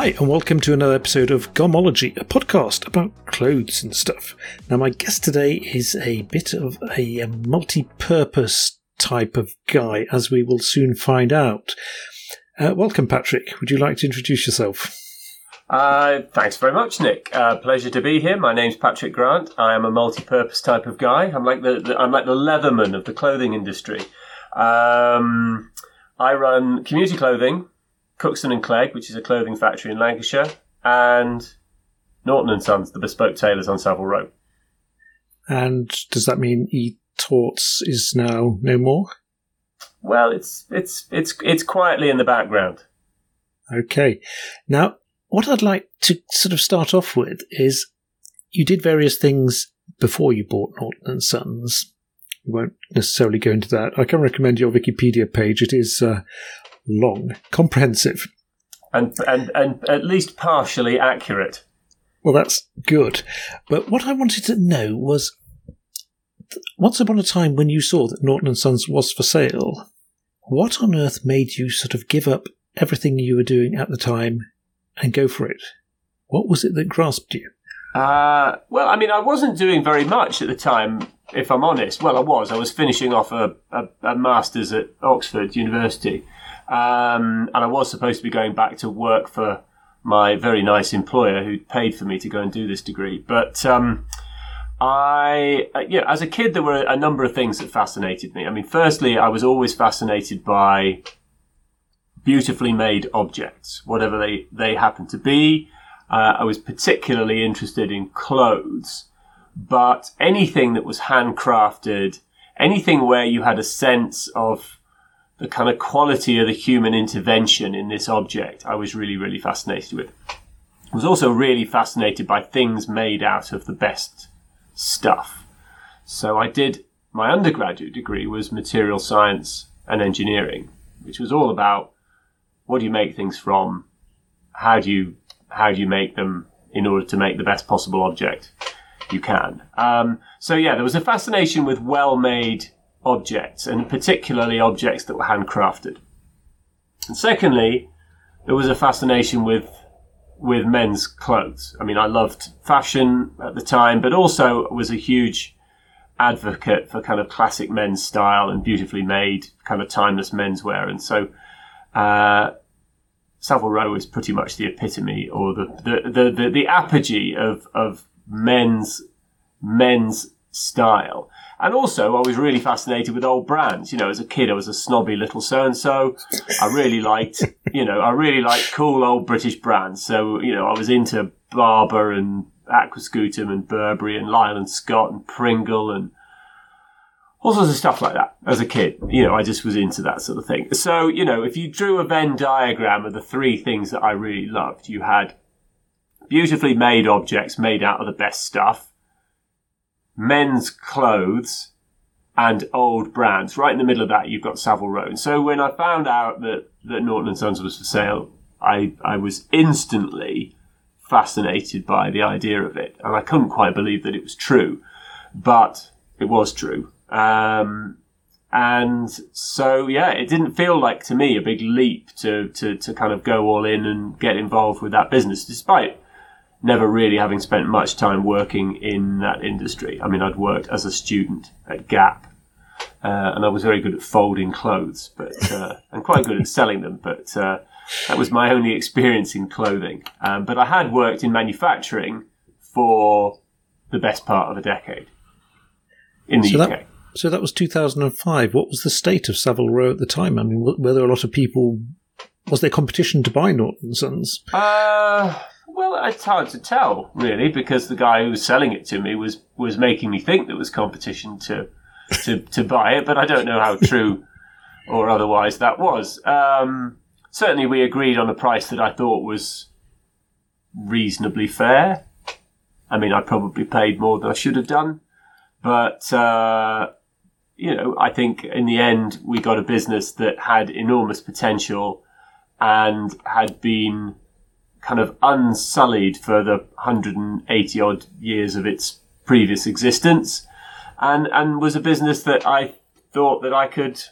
Hi, and welcome to another episode of Garmology, a podcast about clothes and stuff. Now, my guest today is a bit of a, multi purpose type of guy, as we will soon find out. Uh, welcome, Patrick. Would you like to introduce yourself? Uh, thanks very much, Nick. Uh, pleasure to be here. My name's Patrick Grant. I am a multi-purpose type of guy. I'm like the, the I'm like the Leatherman of the clothing industry. Um, I run community clothing, Cookson and Clegg, which is a clothing factory in Lancashire, and Norton and Sons, the bespoke tailors on Savile Row. And does that mean E Torts is now no more? Well, it's it's it's it's quietly in the background. Okay. Now, what I'd like to sort of start off with is you did various things before you bought Norton and Sons. We won't necessarily go into that. I can recommend your Wikipedia page. It is uh, long, comprehensive, and and and at least partially accurate. Well, that's good. But what I wanted to know was, once upon a time when you saw that Norton and Sons was for sale, what on earth made you sort of give up everything you were doing at the time and go for it? What was it that grasped you? Uh, well, I mean, I wasn't doing very much at the time, if I'm honest. Well, I was. I was finishing off a, a, a master's at Oxford University. Um, and I was supposed to be going back to work for my very nice employer who paid for me to go and do this degree. But um, I, uh, yeah, as a kid, there were a number of things that fascinated me. I mean, firstly, I was always fascinated by beautifully made objects, whatever they, they happen to be. Uh, I was particularly interested in clothes, but anything that was handcrafted, anything where you had a sense of the kind of quality of the human intervention in this object, I was really, really fascinated with. I was also really fascinated by things made out of the best stuff. So I did my undergraduate degree was material science and engineering, which was all about what do you make things from, how do you how do you make them in order to make the best possible object you can. Um, so yeah, there was a fascination with well-made objects, and particularly objects that were handcrafted. And secondly, there was a fascination with with men's clothes. I mean, I loved fashion at the time, but also was a huge advocate for kind of classic men's style and beautifully made, kind of timeless menswear. And so, uh, Savile Row is pretty much the epitome or the the the, the, the apogee of of men's men's style. And also, I was really fascinated with old brands. You know, as a kid, I was a snobby little so and so. I really liked, you know, I really liked cool old British brands. So, you know, I was into Barbour and Aquascutum and Burberry and Lyle and Scott and Pringle and all sorts of stuff like that as a kid. You know, I just was into that sort of thing. So, you know, if you drew a Venn diagram of the three things that I really loved, you had beautifully made objects made out of the best stuff men's clothes and old brands. Right in the middle of that, you've got Savile Row. And so when I found out that, that Norton and Sons was for sale, I, I was instantly fascinated by the idea of it. And I couldn't quite believe that it was true, but it was true. Um, and so, yeah, it didn't feel like to me a big leap to, to, to kind of go all in and get involved with that business, despite never really having spent much time working in that industry. I mean, I'd worked as a student at Gap, uh, and I was very good at folding clothes, but uh, and quite good at selling them. But uh, that was my only experience in clothing. Um, but I had worked in manufacturing for the best part of a decade in the so UK. That, so that was 2005. What was the state of Savile Row at the time? I mean, were there a lot of people? Was there competition to buy Norton Sons? Uh well, it's hard to tell, really, because the guy who was selling it to me was was making me think there was competition to to, to buy it, but I don't know how true or otherwise that was. Um, certainly, we agreed on a price that I thought was reasonably fair. I mean, I probably paid more than I should have done, but uh, you know, I think in the end we got a business that had enormous potential and had been kind of unsullied for the 180 odd years of its previous existence and, and was a business that I thought that I could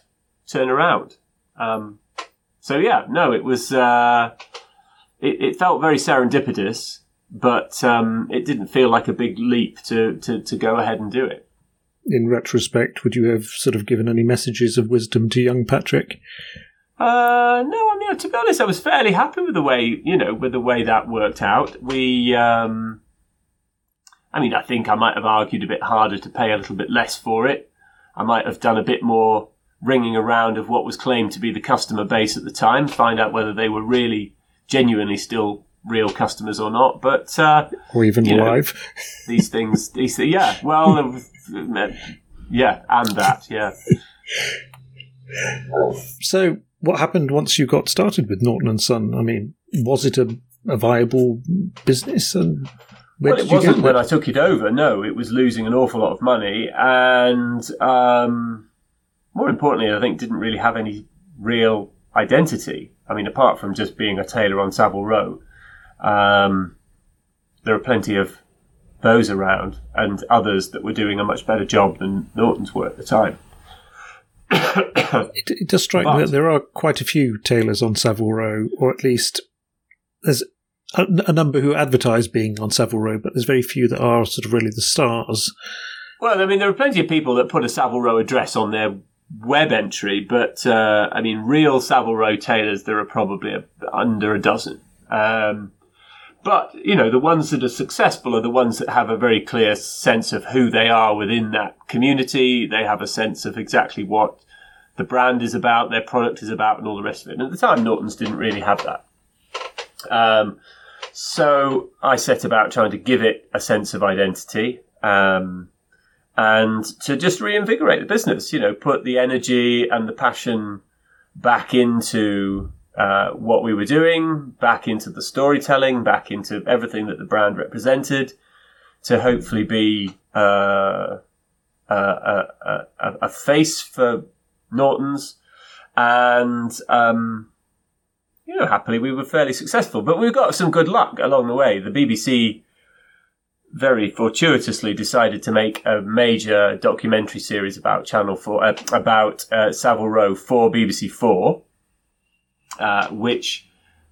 turn around. Um, so yeah, no, it was, uh, it, it felt very serendipitous, but um, it didn't feel like a big leap to, to, to go ahead and do it. In retrospect, would you have sort of given any messages of wisdom to young Patrick? Uh, no, Mean to be honest, I was fairly happy with the way you know with the way that worked out. We, um, I mean, I think I might have argued a bit harder to pay a little bit less for it. I might have done a bit more ringing around of what was claimed to be the customer base at the time, find out whether they were really genuinely still real customers or not. But uh, or even live, know, these things, these yeah, well, yeah, and that, yeah. So what happened once you got started with Norton and Son? I mean, was it a, a viable business? And well, it wasn't when I took it over. No, it was losing an awful lot of money, and um, more importantly, I think didn't really have any real identity. I mean, apart from just being a tailor on Savile Row, um, there are plenty of those around, and others that were doing a much better job than Norton's were at the time it, it, does strike but, me that there are quite a few tailors on Savile Row, or at least there's a, a, number who advertise being on Savile Row, but there's very few that are sort of really the stars. Well, I mean, there are plenty of people that put a Savile Row address on their web entry, but uh, I mean, real Savile Row tailors, there are probably a, under a dozen. Um, but, you know, the ones that are successful are the ones that have a very clear sense of who they are within that community. They have a sense of exactly what the brand is about, their product is about, and all the rest of it. And at the time, Norton's didn't really have that. Um, so I set about trying to give it a sense of identity. Um, and to just reinvigorate the business, you know, put the energy and the passion back into uh, what we were doing, back into the storytelling, back into everything that the brand represented, to hopefully be uh, a, a, a, face for Norton's, and um, you know, happily we were fairly successful. But we got some good luck along the way. The BBC very fortuitously decided to make a major documentary series about Channel Four, uh, about uh, Savile Row for BBC Four uh, which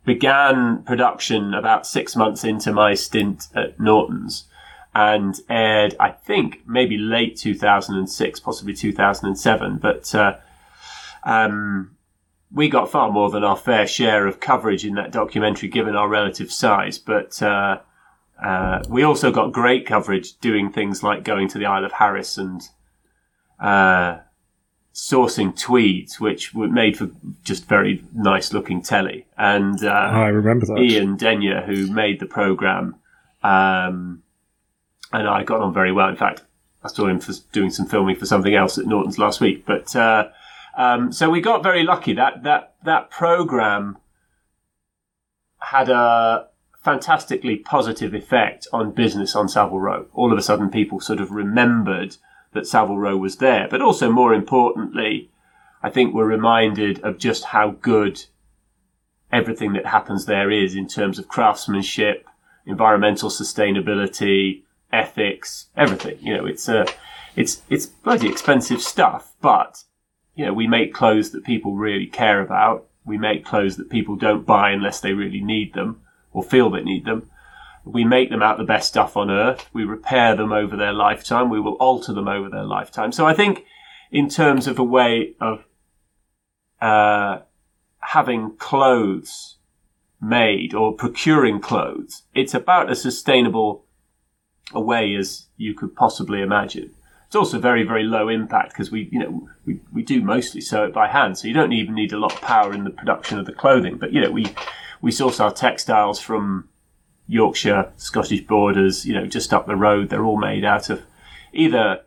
began production about six months into my stint at Norton's and aired, I think, maybe late 2006, possibly 2007. But uh, um, we got far more than our fair share of coverage in that documentary, given our relative size. But uh, uh, we also got great coverage doing things like going to the Isle of Harris and uh, sourcing tweeds, which were made for just very nice looking telly. And uh, I remember that. Ian Denyer, who made the program, um, and I got on very well. In fact, I saw him for doing some filming for something else at Norton's last week. But uh, um, so we got very lucky. That that that program had a fantastically positive effect on business on Savile Row. All of a sudden, people sort of remembered that Savile Row was there. But also, more importantly, I think we're reminded of just how good everything that happens there is in terms of craftsmanship, environmental sustainability, ethics, everything. You know, it's a, uh, it's it's bloody expensive stuff, but you know, we make clothes that people really care about. We make clothes that people don't buy unless they really need them or feel they need them. We make them out the best stuff on earth. We repair them over their lifetime. We will alter them over their lifetime. So I think in terms of a way of uh, having clothes made or procuring clothes, it's about as sustainable a way as you could possibly imagine. It's also very, very low impact because we, you know, we, we do mostly sew it by hand, so you don't even need a lot of power in the production of the clothing. But you know, we we source our textiles from Yorkshire, Scottish borders, you know, just up the road. They're all made out of either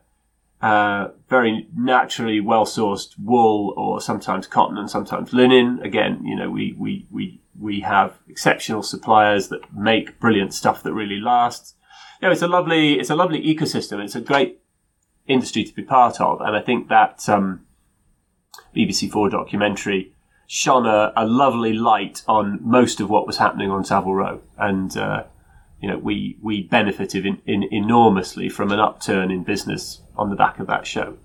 uh, very naturally well sourced wool or sometimes cotton and sometimes linen. Again, you know, we, we, we, we have exceptional suppliers that make brilliant stuff that really lasts. You know, it's a lovely, it's a lovely ecosystem. It's a great industry to be part of. And I think that, um, BBC4 documentary shone a, a, lovely light on most of what was happening on Savile Row, and uh, you know we we benefited in, in enormously from an upturn in business on the back of that show.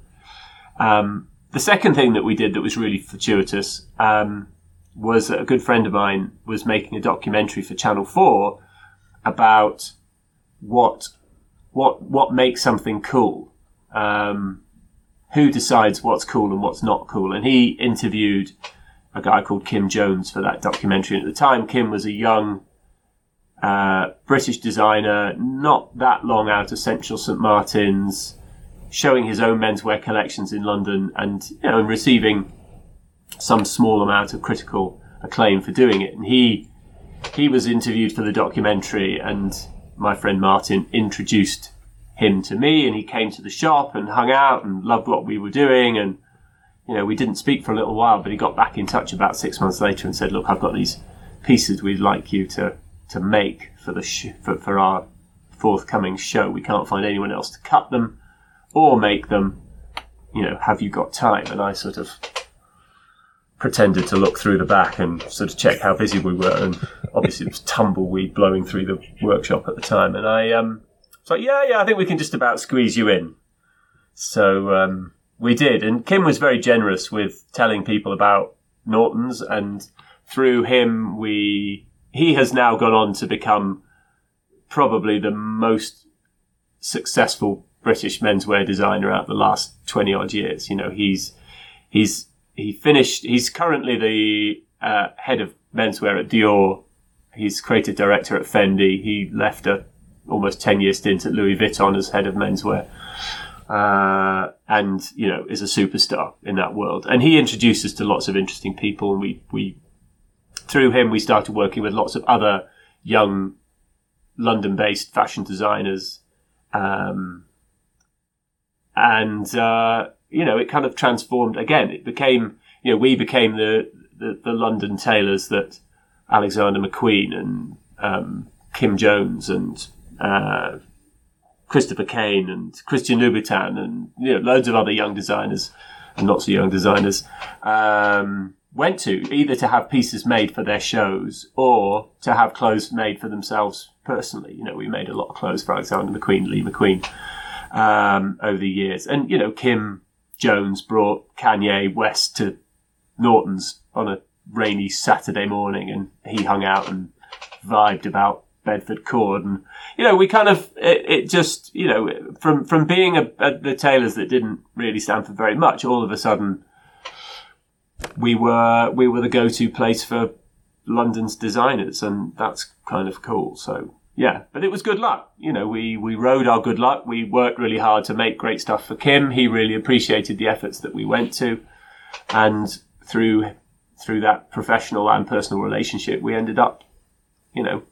Um, the second thing that we did that was really fortuitous, um, was that a good friend of mine was making a documentary for Channel Four about what what what makes something cool. Um, who decides what's cool and what's not cool? And he interviewed a guy called Kim Jones for that documentary. At the time, Kim was a young uh, British designer, not that long out of Central St Martin's, showing his own menswear collections in London, and you know, and receiving some small amount of critical acclaim for doing it. And he he was interviewed for the documentary, and my friend Martin introduced him to me, and he came to the shop and hung out and loved what we were doing, and you know we didn't speak for a little while, but he got back in touch about six months later and said, "Look, I've got these pieces we'd like you to to make for the sh- for, for our forthcoming show. We can't find anyone else to cut them or make them. You know, have you got time?" And I sort of pretended to look through the back and sort of check how busy we were. And obviously, it was tumbleweed blowing through the workshop at the time. And I um, was like, yeah, yeah, I think we can just about squeeze you in. So um, we did. And Kim was very generous with telling people about Norton's. And through him, we he has now gone on to become probably the most successful British menswear designer out the last 20 odd years. You know, he's, he's he finished. He's currently the uh, head of menswear at Dior. He's creative director at Fendi. He left a almost ten year stint at Louis Vuitton as head of menswear, uh, and you know is a superstar in that world. And he introduced us to lots of interesting people, and we we through him we started working with lots of other young London based fashion designers. Um, and uh, you know, it kind of transformed again. It became, you know, we became the, the, the London tailors that Alexander McQueen and um, Kim Jones and uh, Christopher Kane and Christian Louboutin and you know loads of other young designers and lots of young designers um, went to either to have pieces made for their shows or to have clothes made for themselves personally. You know, we made a lot of clothes for Alexander McQueen, Lee McQueen um, over the years, and you know Kim Jones brought Kanye West to Norton's on a rainy Saturday morning and he hung out and vibed about Bedford Cord. And, you know, we kind of, it, it just, you know, from, from being a, a, the tailors that didn't really stand for very much, all of a sudden we were, we were the go-to place for London's designers and that's kind of cool. So yeah, but it was good luck. You know, we, we rode our good luck. We worked really hard to make great stuff for Kim. He really appreciated the efforts that we went to. And through, through that professional and personal relationship, we ended up, you know,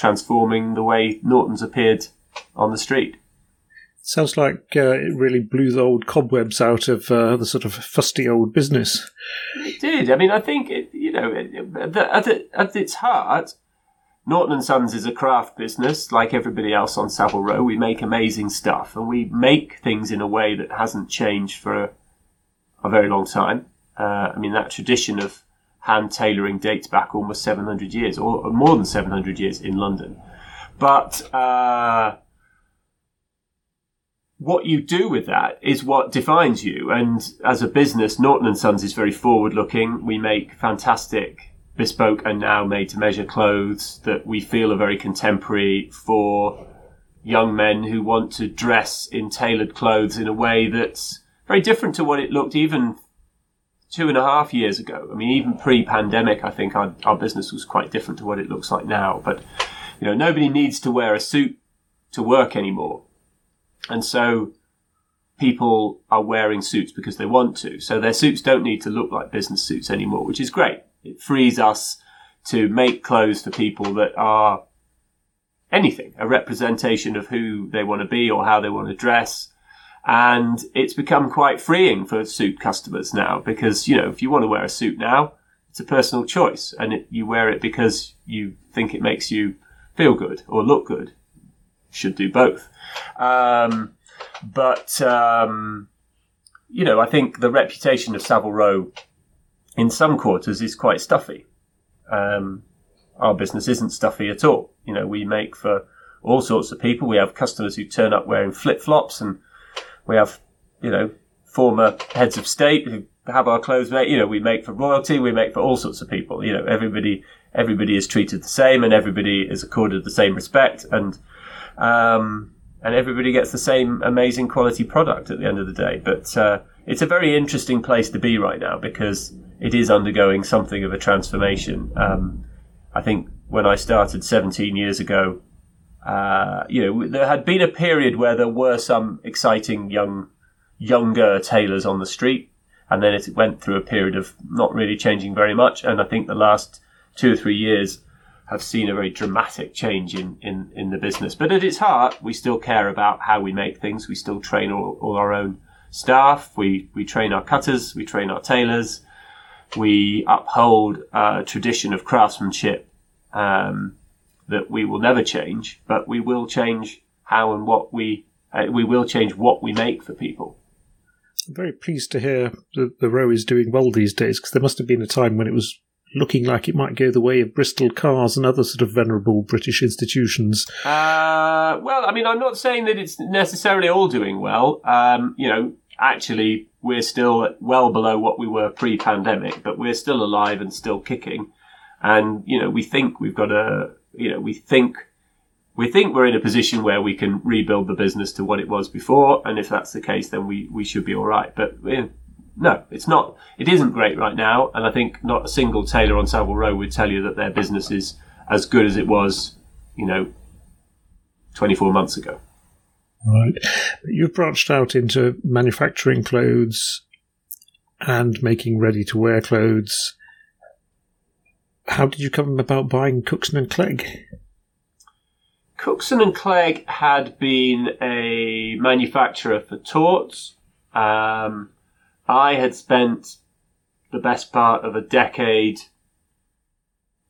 transforming the way Norton's appeared on the street. Sounds like uh, it really blew the old cobwebs out of uh, the sort of fusty old business. It did. I mean, I think, it, you know, at, at, at its heart, Norton and Sons is a craft business like everybody else on Savile Row. We make amazing stuff and we make things in a way that hasn't changed for a, a very long time. Uh, I mean, that tradition of hand tailoring dates back almost 700 years or, or more than 700 years in London. But, uh, what you do with that is what defines you. And as a business, Norton and Sons is very forward looking. We make fantastic bespoke and now made to measure clothes that we feel are very contemporary for young men who want to dress in tailored clothes in a way that's very different to what it looked even two and a half years ago. I mean, even pre-pandemic, I think our, our business was quite different to what it looks like now. But, you know, nobody needs to wear a suit to work anymore. And so people are wearing suits because they want to. So their suits don't need to look like business suits anymore, which is great. It frees us to make clothes for people that are anything, a representation of who they want to be or how they want to dress. And it's become quite freeing for suit customers now because, you know, if you want to wear a suit now, it's a personal choice and it, you wear it because you think it makes you feel good or look good. Should do both. Um, but, um, you know, I think the reputation of Savile Row in some quarters is quite stuffy. Um, our business isn't stuffy at all. You know, we make for all sorts of people. We have customers who turn up wearing flip flops, and we have, you know, former heads of state who have our clothes made. You know, we make for royalty, we make for all sorts of people. You know, everybody everybody is treated the same, and everybody is accorded the same respect, and um, and everybody gets the same amazing quality product at the end of the day. But uh, it's a very interesting place to be right now because it is undergoing something of a transformation. Um, I think when I started 17 years ago, uh, you know, there had been a period where there were some exciting young, younger tailors on the street, and then it went through a period of not really changing very much. And I think the last two or three years have seen a very dramatic change in, in, in the business. But at its heart, we still care about how we make things. We still train all, all our own staff. We, we train our cutters. We train our tailors. We uphold a tradition of craftsmanship um, that we will never change, but we will change how and what we uh, we will change what we make for people. I'm very pleased to hear that the row is doing well these days because there must have been a time when it was looking like it might go the way of Bristol Cars and other sort of venerable British institutions. Uh, well, I mean, I'm not saying that it's necessarily all doing well. Um, you know, actually, we're still well below what we were pre-pandemic, but we're still alive and still kicking. And you know, we think we've got a, you know, we think we think we're in a position where we can rebuild the business to what it was before, and if that's the case, then we we should be all right. But you know, no, it's not. It isn't great right now, and I think not a single tailor on Savile Row would tell you that their business is as good as it was, you know, 24 months ago. Right. You've branched out into manufacturing clothes and making ready to wear clothes. How did you come about buying Cookson and Clegg? Cookson and Clegg had been a manufacturer for Tautz. Um, I had spent the best part of a decade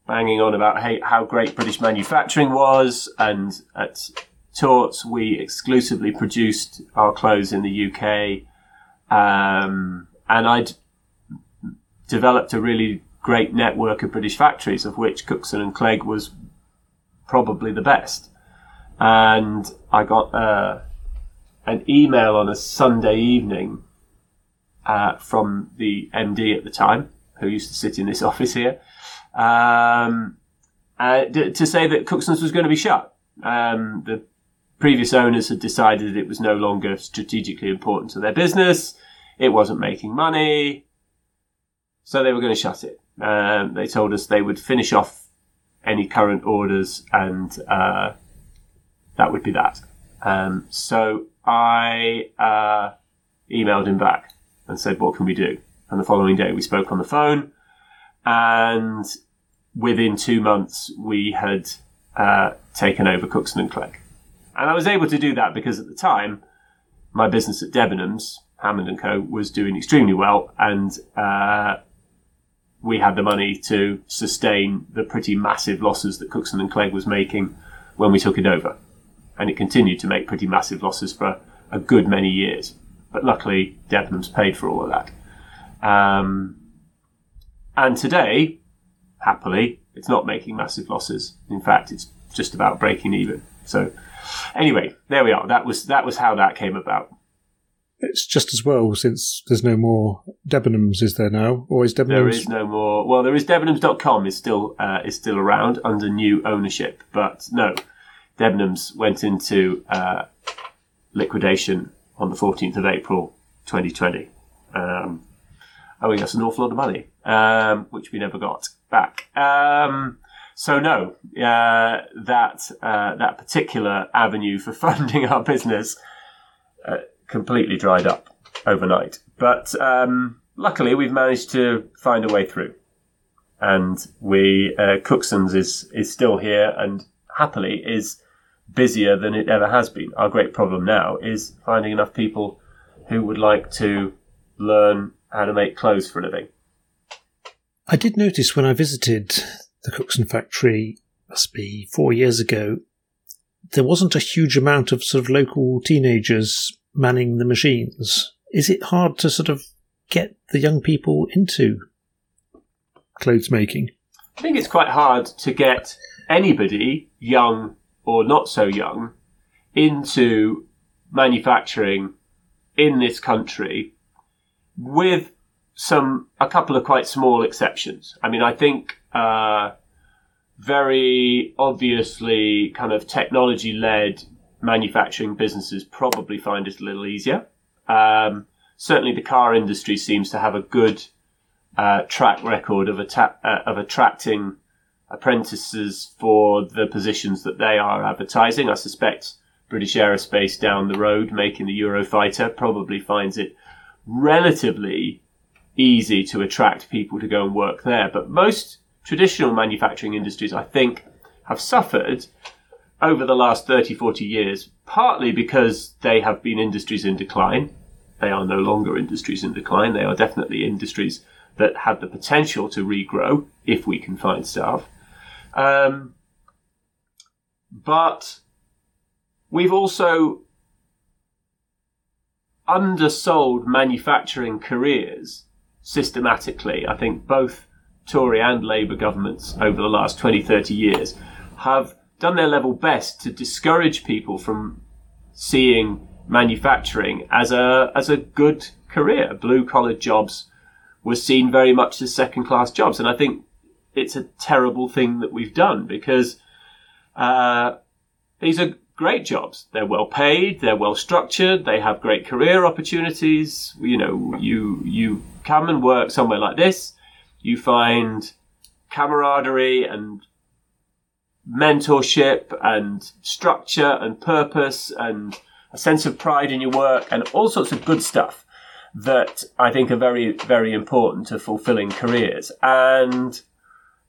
banging on about hey, how great British manufacturing was, and at Tautz we exclusively produced our clothes in the UK, um, and I'd developed a really great network of British factories, of which Cookson and Clegg was probably the best. And I got uh, an email on a Sunday evening uh, from the MD at the time, who used to sit in this office here, um, uh, to say that Cookson's was going to be shut. Um, the previous owners had decided it was no longer strategically important to their business. It wasn't making money. So they were going to shut it. Um, they told us they would finish off any current orders and uh, that would be that. Um, so I uh, emailed him back and said, What can we do? And the following day we spoke on the phone. And within two months, we had uh, taken over Cookson and Clegg. And I was able to do that because at the time, my business at Debenhams, Hammond and Co., was doing extremely well. And uh, we had the money to sustain the pretty massive losses that Cookson and Clegg was making when we took it over. And it continued to make pretty massive losses for a good many years. But luckily, Debenhams paid for all of that. Um, and today, happily, it's not making massive losses. In fact, it's just about breaking even. So, anyway, there we are. That was that was how that came about. It's just as well since there's no more Debenhams, is there now? Or is Debenhams? There is no more. Well, there is Debenhams.com is still uh, is still around under new ownership, but no, Debenhams went into uh, liquidation on the 14th of April 2020, um, owing us an awful lot of money, um, which we never got back. Um, so no, uh, that uh, that particular avenue for funding our business uh, completely dried up overnight. But um, luckily, we've managed to find a way through, and we uh, Cookson's is is still here, and happily is busier than it ever has been. Our great problem now is finding enough people who would like to learn how to make clothes for a living. I did notice when I visited the Cookson factory, must be four years ago, there wasn't a huge amount of sort of local teenagers manning the machines. Is it hard to sort of get the young people into clothes making? I think it's quite hard to get anybody, young or not so young, into manufacturing in this country with some a couple of quite small exceptions. I mean, I think uh, very obviously kind of technology led manufacturing businesses probably find it a little easier. Um, certainly, the car industry seems to have a good uh, track record of, atta- uh, of attracting apprentices for the positions that they are advertising. I suspect British Aerospace down the road making the Eurofighter probably finds it relatively easy to attract people to go and work there. But most traditional manufacturing industries, I think, have suffered over the last 30, 40 years, partly because they have been industries in decline. They are no longer industries in decline. They are definitely industries that have the potential to regrow if we can find staff. Um, but we've also undersold manufacturing careers systematically. I think both Tory and Labour governments over the last 20, 30 years have done their level best to discourage people from seeing manufacturing as a as a good career. Blue collar jobs were seen very much as second class jobs, and I think it's a terrible thing that we've done because uh, these are great jobs. They're well paid, they're well structured, they have great career opportunities. You know, you you come and work somewhere like this, you find camaraderie and mentorship and structure and purpose and a sense of pride in your work and all sorts of good stuff that I think are very, very important to fulfilling careers. And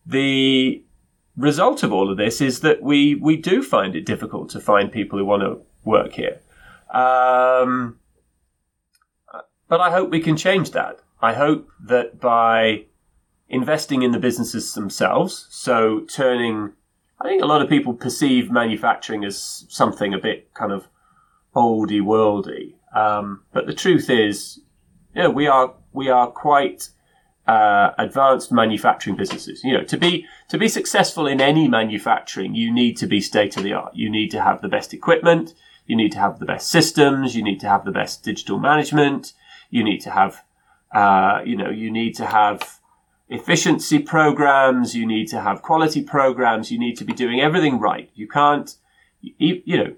the result of all of this is that we, we do find it difficult to find people who want to work here. Um, but I hope we can change that. I hope that by investing in the businesses themselves, so turning I think a lot of people perceive manufacturing as something a bit kind of oldy worldy. Um, but the truth is, you know, we are we are quite uh, advanced manufacturing businesses. You know, to be to be successful in any manufacturing, you need to be state of the art. You need to have the best equipment. You need to have the best systems. You need to have the best digital management. You need to have, uh, you know, you need to have efficiency programs, you need to have quality programs, you need to be doing everything right. You can't, you, you know,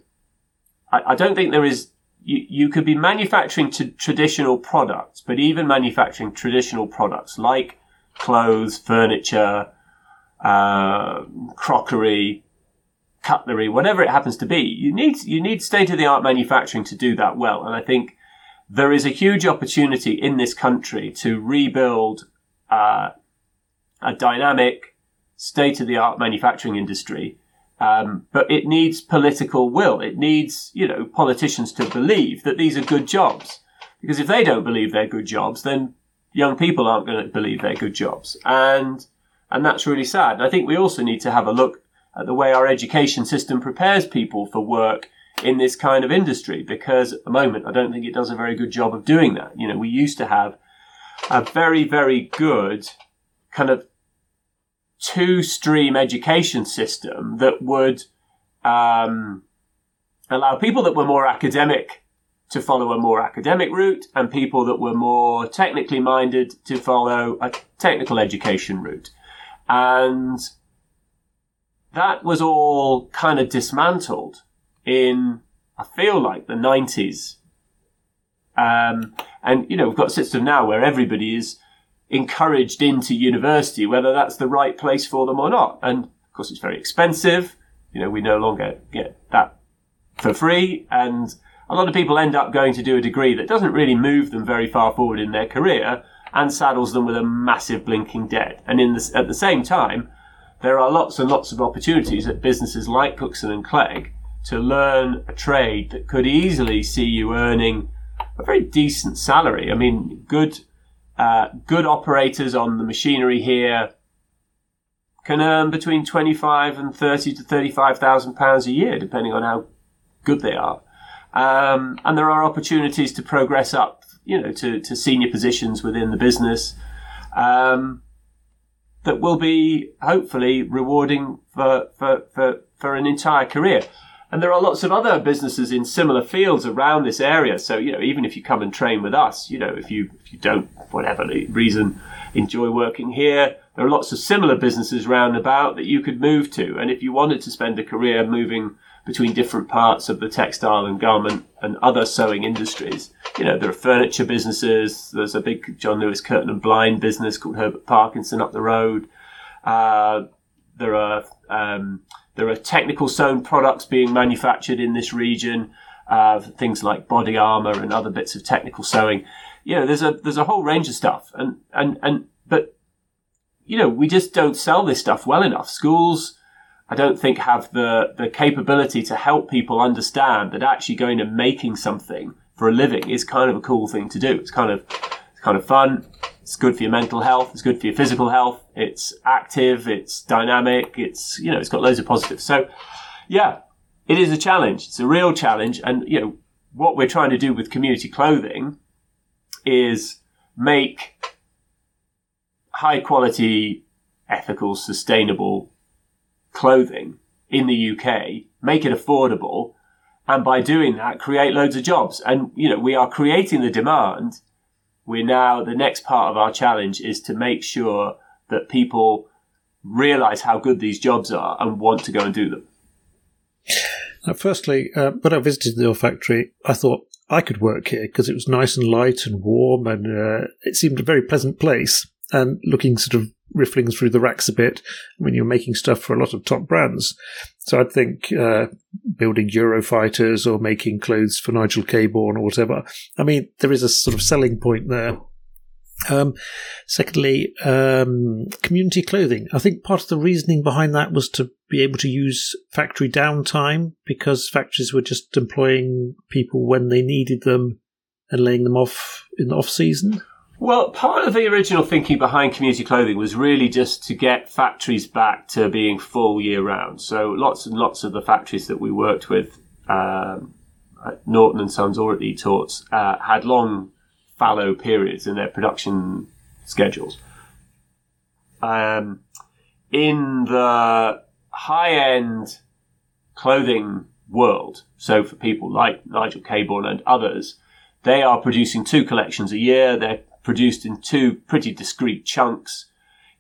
I, I, don't think there is, you, you could be manufacturing to traditional products, but even manufacturing traditional products like clothes, furniture, uh, crockery, cutlery, whatever it happens to be, you need, you need state of the art manufacturing to do that well. And I think there is a huge opportunity in this country to rebuild uh, a dynamic, state of the art manufacturing industry. Um, but it needs political will. It needs, you know, politicians to believe that these are good jobs. Because if they don't believe they're good jobs, then young people aren't going to believe they're good jobs. And, and that's really sad. I think we also need to have a look at the way our education system prepares people for work in this kind of industry because at the moment I don't think it does a very good job of doing that. You know, we used to have a very, very good kind of two stream education system that would um, allow people that were more academic to follow a more academic route and people that were more technically minded to follow a technical education route. And that was all kind of dismantled in, I feel like, the 90s. Um, and, you know, we've got a system now where everybody is encouraged into university, whether that's the right place for them or not. And of course, it's very expensive. You know, we no longer get that for free. And a lot of people end up going to do a degree that doesn't really move them very far forward in their career and saddles them with a massive blinking debt. And in at the same time, there are lots and lots of opportunities at businesses like Cookson and Clegg to learn a trade that could easily see you earning a very decent salary. I mean, good uh, good operators on the machinery here can earn between 25 and 30 to 35,000 pounds a year, depending on how good they are. Um, and there are opportunities to progress up, you know, to, to senior positions within the business, um, that will be hopefully rewarding for, for, for, for an entire career. And there are lots of other businesses in similar fields around this area. So, you know, even if you come and train with us, you know, if you, if you don't whatever reason, enjoy working here. There are lots of similar businesses round about that you could move to. And if you wanted to spend a career moving between different parts of the textile and garment and other sewing industries, you know, there are furniture businesses. There's a big John Lewis curtain and blind business called Herbert Parkinson up the road. Uh, there are um, there are technical sewn products being manufactured in this region, uh, things like body armor and other bits of technical sewing. You know, there's a there's a whole range of stuff, and and and but you know, we just don't sell this stuff well enough. Schools, I don't think have the the capability to help people understand that actually going and making something for a living is kind of a cool thing to do. It's kind of it's kind of fun. It's good for your mental health. It's good for your physical health. It's active. It's dynamic. It's, you know, it's got loads of positives. So yeah, it is a challenge. It's a real challenge. And, you know, what we're trying to do with community clothing is make high quality, ethical, sustainable clothing in the UK, make it affordable, and by doing that, create loads of jobs. And, you know, we are creating the demand we're now, the next part of our challenge is to make sure that people realize how good these jobs are and want to go and do them. Now, firstly, uh, when I visited your factory, I thought I could work here because it was nice and light and warm and uh, it seemed a very pleasant place. And looking sort of riffling through the racks a bit when you're making stuff for a lot of top brands. So I'd think uh, building Eurofighters or making clothes for Nigel Cabourn or whatever. I mean, there is a sort of selling point there. Um, secondly, um, community clothing. I think part of the reasoning behind that was to be able to use factory downtime because factories were just employing people when they needed them and laying them off in the off season. Well, part of the original thinking behind community clothing was really just to get factories back to being full year round. So lots and lots of the factories that we worked with, um, Norton and Sons or at Etorts, uh, had long fallow periods in their production schedules. Um, in the high end clothing world, so for people like Nigel Cabourn and others, they are producing two collections a year. They're produced in two pretty discrete chunks.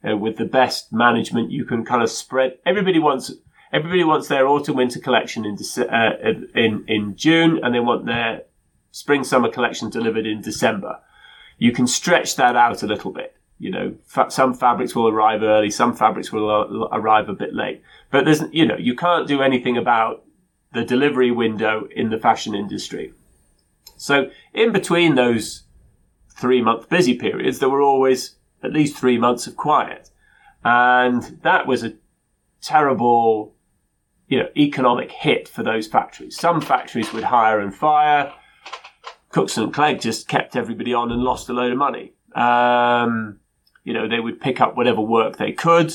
Know, with the best management, you can kind of spread. Everybody wants everybody wants their autumn winter collection in uh, in in June, and they want their spring summer collection delivered in December. You can stretch that out a little bit. You know, fa- some fabrics will arrive early, some fabrics will uh, arrive a bit late. But there's, you know, you can't do anything about the delivery window in the fashion industry. So in between those three month busy periods, there were always at least three months of quiet. And that was a terrible, you know, economic hit for those factories. Some factories would hire and fire. Cookson and Clegg just kept everybody on and lost a load of money. Um, you know, they would pick up whatever work they could,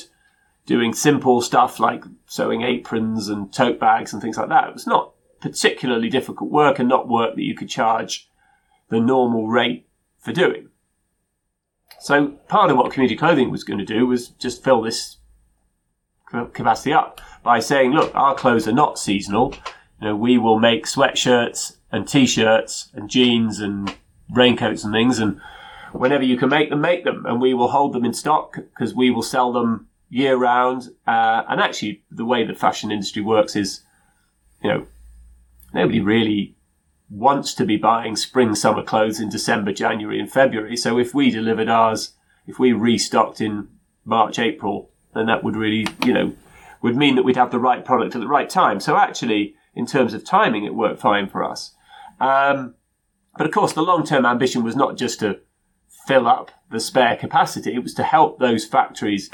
doing simple stuff like sewing aprons and tote bags and things like that. It was not particularly difficult work and not work that you could charge the normal rate for doing. So part of what community clothing was going to do was just fill this capacity up by saying, look, our clothes are not seasonal. You know, we will make sweatshirts and t-shirts and jeans and raincoats and things. And whenever you can make them, make them. And we will hold them in stock because we will sell them year round. Uh, and actually the way the fashion industry works is, you know, nobody really wants to be buying spring summer clothes in December, January, and February. So if we delivered ours, if we restocked in March, April, then that would really, you know, would mean that we'd have the right product at the right time. So actually, in terms of timing, it worked fine for us. Um, but of course, the long term ambition was not just to fill up the spare capacity, it was to help those factories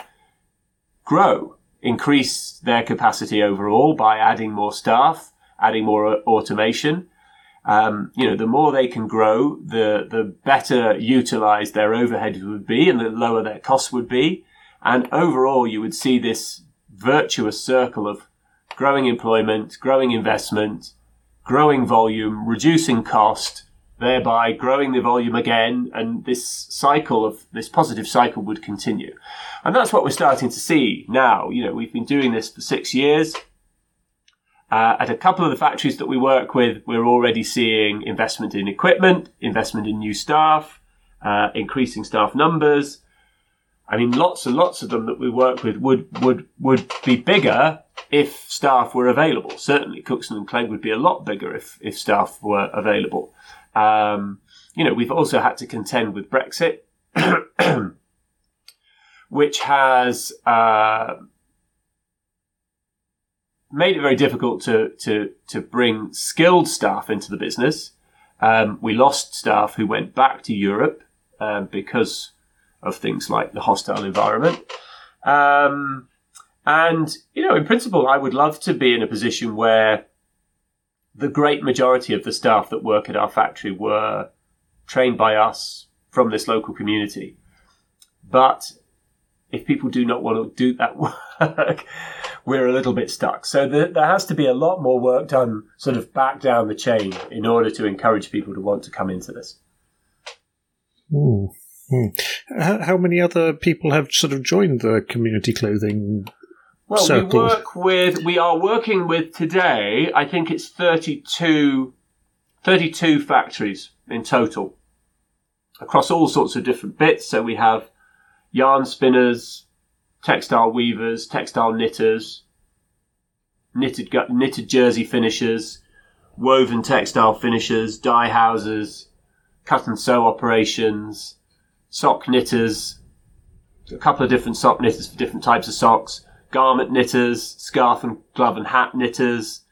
grow, increase their capacity overall by adding more staff, adding more automation, um, you know, the more they can grow, the the better utilized their overhead would be, and the lower their costs would be. And overall, you would see this virtuous circle of growing employment, growing investment, growing volume, reducing cost, thereby growing the volume again, and this cycle of this positive cycle would continue. And that's what we're starting to see now. You know, we've been doing this for six years. Uh, at a couple of the factories that we work with, we're already seeing investment in equipment, investment in new staff, uh, increasing staff numbers. I mean, lots and lots of them that we work with would would would be bigger if staff were available. Certainly, Cookson and Clegg would be a lot bigger if if staff were available. Um, you know, we've also had to contend with Brexit, which has uh, made it very difficult to to to bring skilled staff into the business. Um, we lost staff who went back to Europe um, because of things like the hostile environment. Um, and you know, in principle, I would love to be in a position where the great majority of the staff that work at our factory were trained by us from this local community. But if people do not want to do that work, we're a little bit stuck. So the, there has to be a lot more work done sort of back down the chain in order to encourage people to want to come into this. Hmm. How, how, many other people have sort of joined the community clothing well, circle? we work with, we are working with today, I think it's 32, 32 factories in total across all sorts of different bits. So we have yarn spinners, textile weavers, textile knitters, knitted knitted jersey finishers, woven textile finishers, dye houses, cut and sew operations, sock knitters, a couple of different sock knitters for different types of socks, garment knitters, scarf and glove and hat knitters,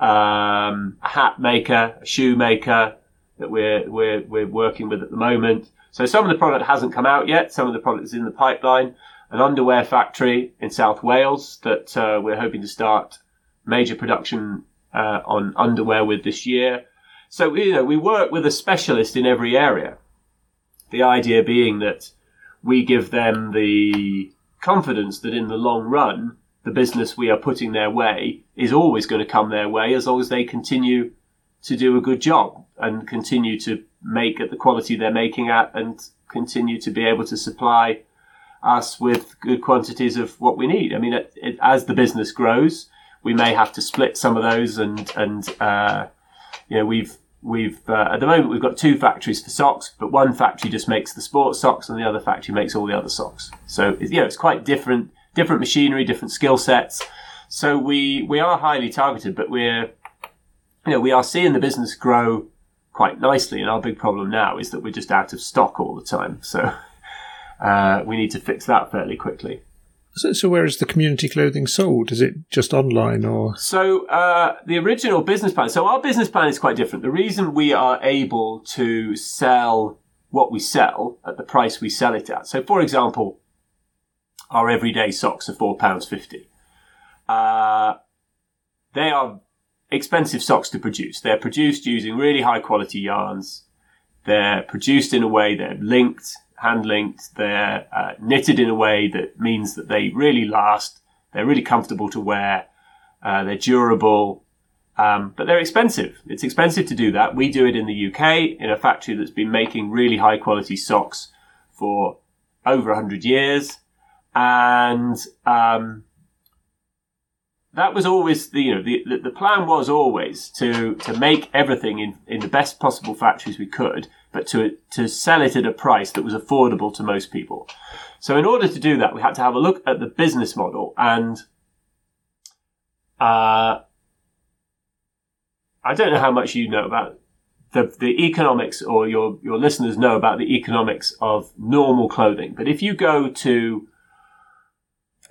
um, a hat maker, a shoemaker that we're, we're, we're working with at the moment. So some of the product hasn't come out yet. Some of the product is in the pipeline. An underwear factory in South Wales that uh, we're hoping to start major production uh, on underwear with this year. So you know we work with a specialist in every area. The idea being that we give them the confidence that in the long run, the business we are putting their way is always going to come their way as long as they continue to do a good job and continue to make at the quality they're making at and continue to be able to supply us with good quantities of what we need. I mean, it, it, as the business grows, we may have to split some of those, and and uh, you know we've we've uh, at the moment we've got two factories for socks, but one factory just makes the sports socks, and the other factory makes all the other socks. So you know it's quite different, different machinery, different skill sets. So we we are highly targeted, but we're you know we are seeing the business grow quite nicely. And our big problem now is that we're just out of stock all the time. So uh, we need to fix that fairly quickly. So, so, where is the community clothing sold? Is it just online or? So uh, the original business plan. So our business plan is quite different. The reason we are able to sell what we sell at the price we sell it at. So, for example, our everyday socks are four pounds fifty. Uh, they are expensive socks to produce. They're produced using really high quality yarns. They're produced in a way they're linked, hand linked. They're uh, knitted in a way that means that they really last. They're really comfortable to wear. Uh, they're durable, um, but they're expensive. It's expensive to do that. We do it in the UK in a factory that's been making really high quality socks for over 100 years. And um, that was always the you know the, the, the plan was always to to make everything in in the best possible factories we could, but to to sell it at a price that was affordable to most people. So in order to do that, we had to have a look at the business model and. Uh, I don't know how much you know about the, the economics or your, your listeners know about the economics of normal clothing. But if you go to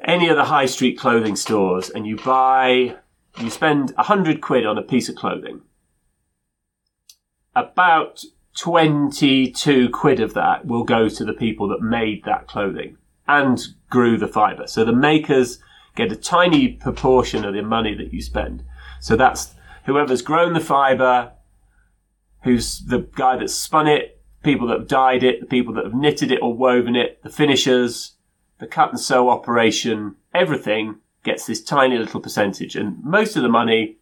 any of the high street clothing stores and you buy, you spend a hundred quid on a piece of clothing, about 22 quid of that will go to the people that made that clothing and grew the fiber. So the makers get a tiny proportion of the money that you spend. So that's whoever's grown the fiber, who's the guy that spun it, people that have dyed it, the people that have knitted it or woven it, the finishers, the cut and sew operation, everything gets this tiny little percentage. And most of the money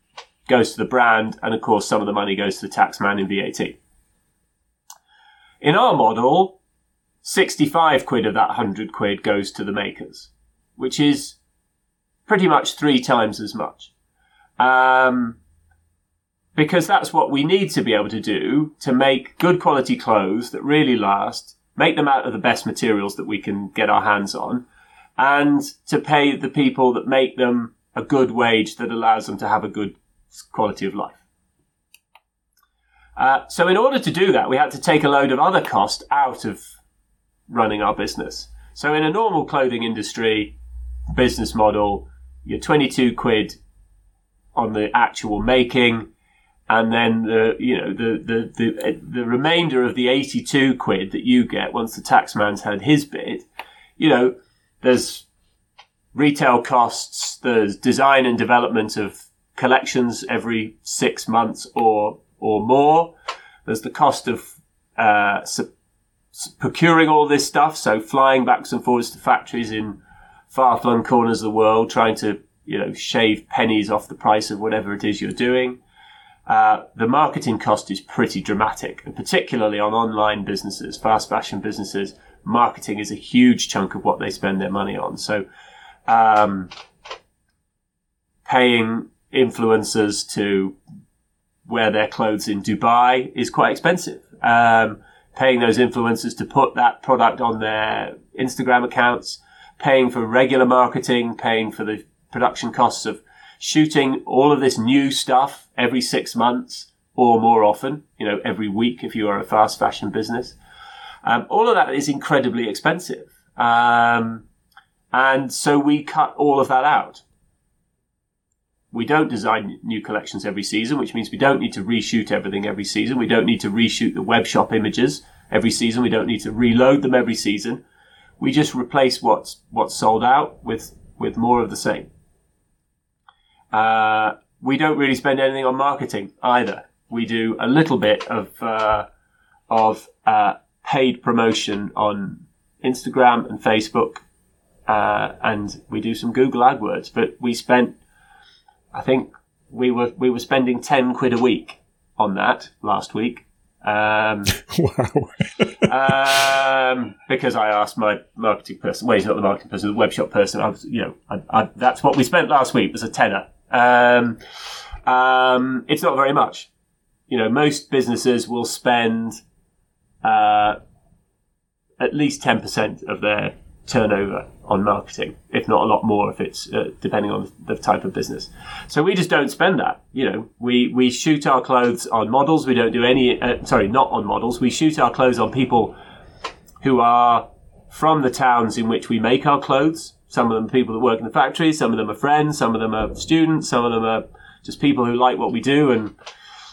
goes to the brand. And of course, some of the money goes to the taxman in VAT. In our model, 65 quid of that 100 quid goes to the makers, which is pretty much three times as much. Um, because that's what we need to be able to do to make good quality clothes that really last make them out of the best materials that we can get our hands on, and to pay the people that make them a good wage that allows them to have a good quality of life. Uh, so in order to do that, we had to take a load of other cost out of running our business. So in a normal clothing industry business model, you're 22 quid on the actual making, and then the you know the the the, the remainder of the 82 quid that you get once the taxman's had his bit, you know, there's retail costs, there's design and development of collections every six months or or more. There's the cost of uh, su- procuring all this stuff, so flying backs and forwards to factories in far-flung corners of the world, trying to you know shave pennies off the price of whatever it is you're doing. Uh, the marketing cost is pretty dramatic, and particularly on online businesses, fast fashion businesses, marketing is a huge chunk of what they spend their money on. So, um, paying influencers to wear their clothes in Dubai is quite expensive. Um, paying those influencers to put that product on their Instagram accounts, paying for regular marketing, paying for the production costs of shooting all of this new stuff every six months or more often, you know, every week if you are a fast fashion business. Um, all of that is incredibly expensive. Um, and so we cut all of that out. We don't design new collections every season, which means we don't need to reshoot everything every season. We don't need to reshoot the web shop images every season. We don't need to reload them every season. We just replace what's what's sold out with with more of the same. Uh, we don't really spend anything on marketing either. We do a little bit of uh, of uh, paid promotion on Instagram and Facebook, uh, and we do some Google AdWords. But we spent, I think, we were we were spending ten quid a week on that last week. Um, wow. um, because I asked my marketing person, well, he's not the marketing person, the web shop person. I was, you know, I, I, that's what we spent last week was a tenner. Um, um, it's not very much. You know, most businesses will spend uh, at least 10% of their turnover on marketing, if not a lot more, if it's uh, depending on the type of business. So we just don't spend that. You know, we we shoot our clothes on models. We don't do any. Uh, sorry, not on models. We shoot our clothes on people who are from the towns in which we make our clothes. Some of them people that work in the factory. Some of them are friends. Some of them are students. Some of them are just people who like what we do. And,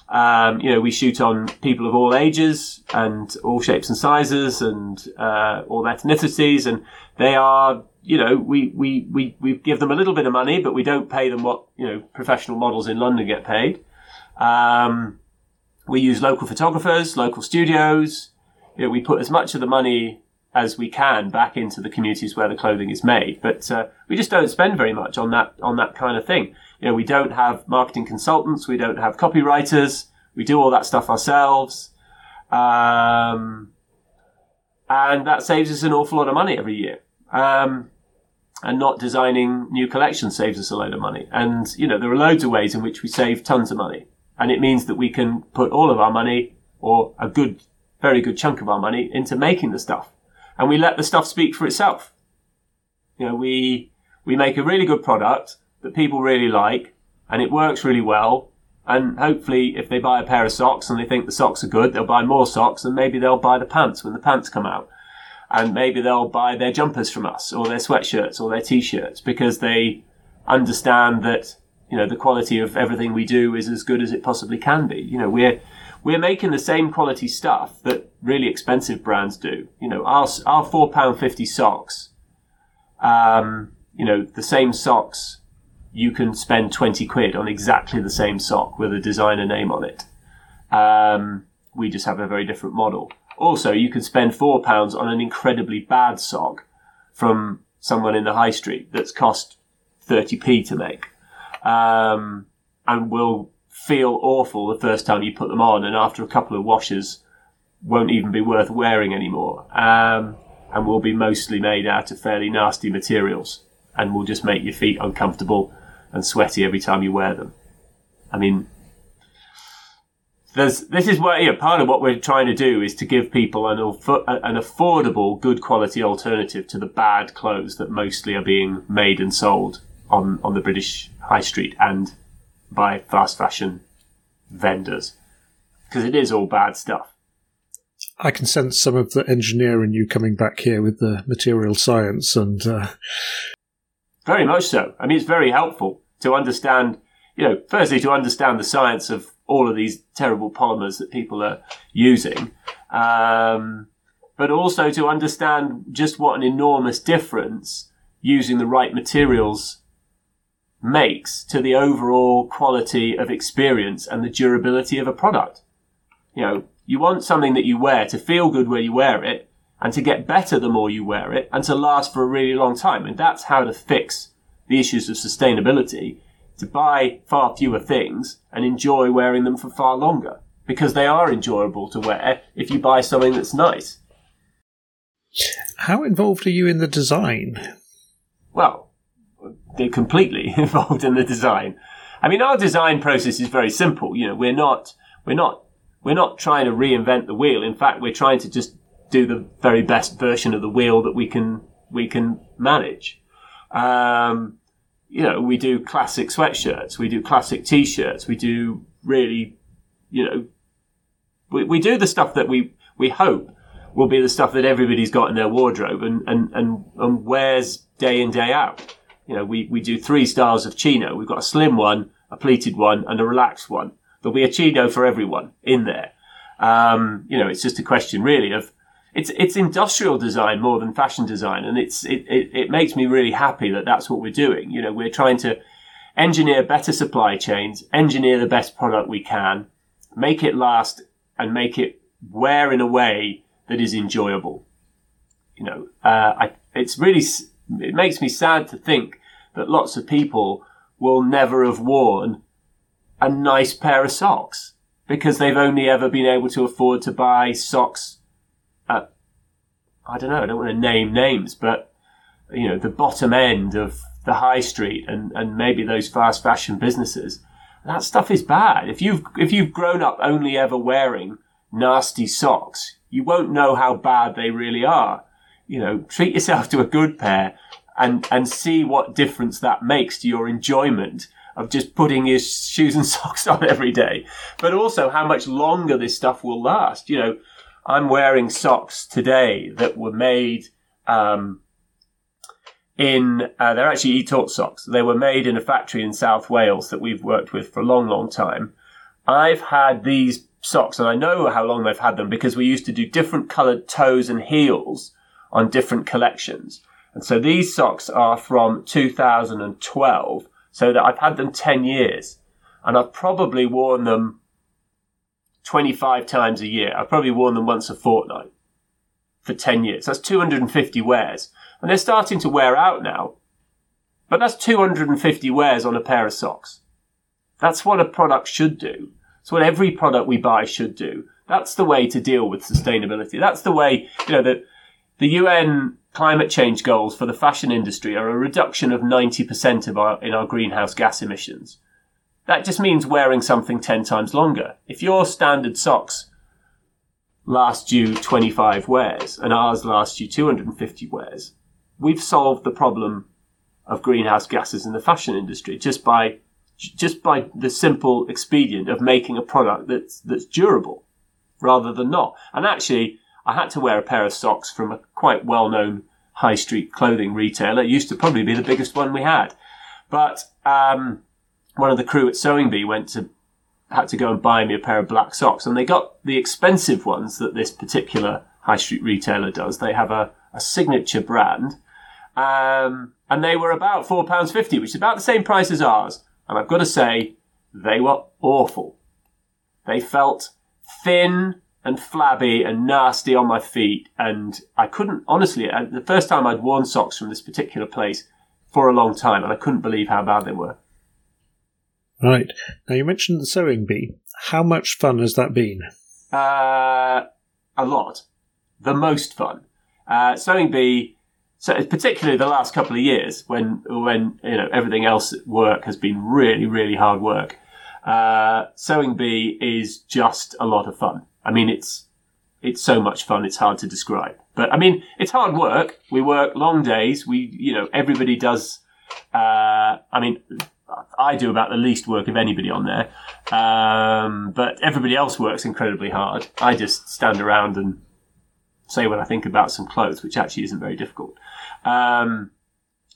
um, you know, we shoot on people of all ages and all shapes and sizes and, uh, all ethnicities. And they are, you know, we, we, we, we give them a little bit of money, but we don't pay them what, you know, professional models in London get paid. Um, we use local photographers, local studios. You know, we put as much of the money as we can back into the communities where the clothing is made. But uh, we just don't spend very much on that on that kind of thing. You know, we don't have marketing consultants, we don't have copywriters, we do all that stuff ourselves, um, and that saves us an awful lot of money every year. Um, and not designing new collections saves us a load of money. And you know, there are loads of ways in which we save tons of money, and it means that we can put all of our money, or a good, very good chunk of our money, into making the stuff and we let the stuff speak for itself. You know, we, we make a really good product that people really like and it works really well. And hopefully if they buy a pair of socks and they think the socks are good, they'll buy more socks and maybe they'll buy the pants when the pants come out. And maybe they'll buy their jumpers from us or their sweatshirts or their t-shirts because they understand that, you know, the quality of everything we do is as good as it possibly can be. You know, we're, we're making the same quality stuff that really expensive brands do. You know, our, our four pound fifty socks, um, you know, the same socks, you can spend 20 quid on exactly the same sock with a designer name on it. Um, we just have a very different model. Also, you can spend four pounds on an incredibly bad sock from someone in the high street that's cost 30p to make. Um, and will feel awful the first time you put them on, and after a couple of washes, won't even be worth wearing anymore. Um, and will be mostly made out of fairly nasty materials, and will just make your feet uncomfortable and sweaty every time you wear them. I mean, there's this is what you know, part of what we're trying to do is to give people an, an affordable, good quality alternative to the bad clothes that mostly are being made and sold on on the British high street and by fast fashion vendors because it is all bad stuff. I can sense some of the engineer in you coming back here with the material science and. Uh... Very much so. I mean, it's very helpful to understand, you know, firstly, to understand the science of all of these terrible polymers that people are using, um, but also to understand just what an enormous difference using the right materials makes to the overall quality of experience and the durability of a product. You know, you want something that you wear to feel good where you wear it and to get better the more you wear it and to last for a really long time. And that's how to fix the issues of sustainability to buy far fewer things and enjoy wearing them for far longer because they are enjoyable to wear if you buy something that's nice. How involved are you in the design? Well, completely involved in the design. I mean, our design process is very simple. You know, we're not, we're not, we're not trying to reinvent the wheel. In fact, we're trying to just do the very best version of the wheel that we can, we can manage. Um, you know, we do classic sweatshirts, we do classic t-shirts, we do really, you know, we, we do the stuff that we, we hope will be the stuff that everybody's got in their wardrobe and, and, and, and wears day in, day out. You know, we, we do three styles of chino. We've got a slim one, a pleated one, and a relaxed one. There'll be a chino for everyone in there. Um, you know, it's just a question really of, it's it's industrial design more than fashion design, and it's it, it, it makes me really happy that that's what we're doing. You know, we're trying to engineer better supply chains, engineer the best product we can, make it last, and make it wear in a way that is enjoyable. You know, uh, I, it's really it makes me sad to think that lots of people will never have worn a nice pair of socks because they've only ever been able to afford to buy socks at, I don't know, I don't want to name names, but, you know, the bottom end of the high street and, and maybe those fast fashion businesses. That stuff is bad. If you've, if you've grown up only ever wearing nasty socks, you won't know how bad they really are. You know, treat yourself to a good pair and, and see what difference that makes to your enjoyment of just putting your shoes and socks on every day, but also how much longer this stuff will last. You know, I'm wearing socks today that were made um, in. Uh, they're actually Etalk socks. They were made in a factory in South Wales that we've worked with for a long, long time. I've had these socks, and I know how long they've had them because we used to do different coloured toes and heels on different collections. And so these socks are from 2012, so that I've had them 10 years. And I've probably worn them 25 times a year. I've probably worn them once a fortnight for 10 years. That's 250 wears. And they're starting to wear out now. But that's 250 wears on a pair of socks. That's what a product should do. It's what every product we buy should do. That's the way to deal with sustainability. That's the way, you know, the, the UN climate change goals for the fashion industry are a reduction of 90% of our, in our greenhouse gas emissions. That just means wearing something 10 times longer. If your standard socks last you 25 wears and ours last you 250 wears, we've solved the problem of greenhouse gases in the fashion industry just by just by the simple expedient of making a product that's that's durable rather than not. And actually, I had to wear a pair of socks from a quite well-known high street clothing retailer. It used to probably be the biggest one we had, but um, one of the crew at Sewing Bee went to had to go and buy me a pair of black socks, and they got the expensive ones that this particular high street retailer does. They have a, a signature brand, um, and they were about four pounds fifty, which is about the same price as ours. And I've got to say, they were awful. They felt thin and flabby and nasty on my feet, and I couldn't honestly. Uh, the first time I'd worn socks from this particular place for a long time, and I couldn't believe how bad they were. Right. Now, you mentioned the sewing bee. How much fun has that been? Uh, a lot. The most fun. Uh, sewing bee, so particularly the last couple of years when, when, you know, everything else at work has been really, really hard work. Uh, sewing bee is just a lot of fun. I mean, it's it's so much fun. It's hard to describe. But I mean, it's hard work. We work long days. We, you know, everybody does. Uh, I mean, I do about the least work of anybody on there. Um, but everybody else works incredibly hard. I just stand around and say what I think about some clothes, which actually isn't very difficult. Um,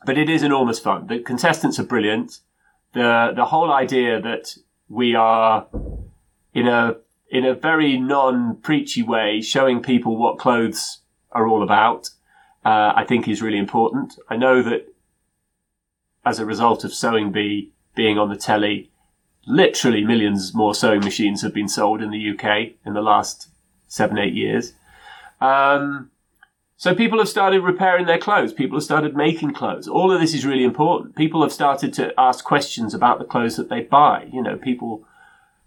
but it is enormous fun. The contestants are brilliant. The the whole idea that we are in a in a very non preachy way showing people what clothes are all about, uh, I think is really important. I know that as a result of Sewing Bee being on the telly, literally millions more sewing machines have been sold in the UK in the last seven, eight years. Um, so people have started repairing their clothes. People have started making clothes. All of this is really important. People have started to ask questions about the clothes that they buy. You know, people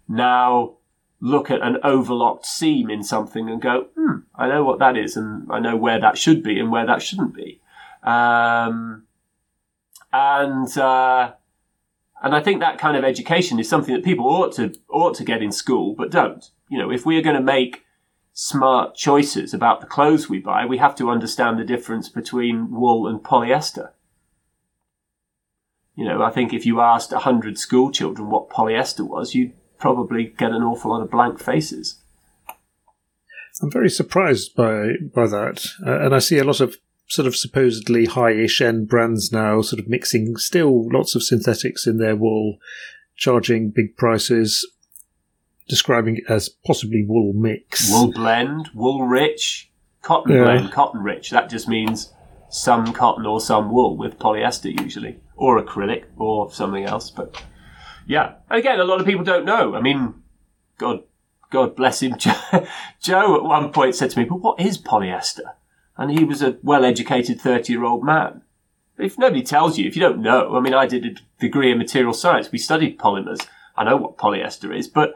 now look at an overlocked seam in something and go, hmm, I know what that is, and I know where that should be and where that shouldn't be. Um, and uh, and I think that kind of education is something that people ought to ought to get in school, but don't. You know, if we are going to make smart choices about the clothes we buy, we have to understand the difference between wool and polyester. You know, I think if you asked a hundred school children what polyester was, you'd probably get an awful lot of blank faces. I'm very surprised by by that, uh, and I see a lot of sort of supposedly high-ish end brands now, sort of mixing still lots of synthetics in their wool, charging big prices, describing it as possibly wool mix, wool blend, wool rich, cotton yeah. blend, cotton rich. That just means some cotton or some wool with polyester usually, or acrylic or something else, but. Yeah. Again, a lot of people don't know. I mean, God, God bless him. Joe at one point said to me, but what is polyester? And he was a well-educated 30-year-old man. If nobody tells you, if you don't know, I mean, I did a degree in material science. We studied polymers. I know what polyester is, but,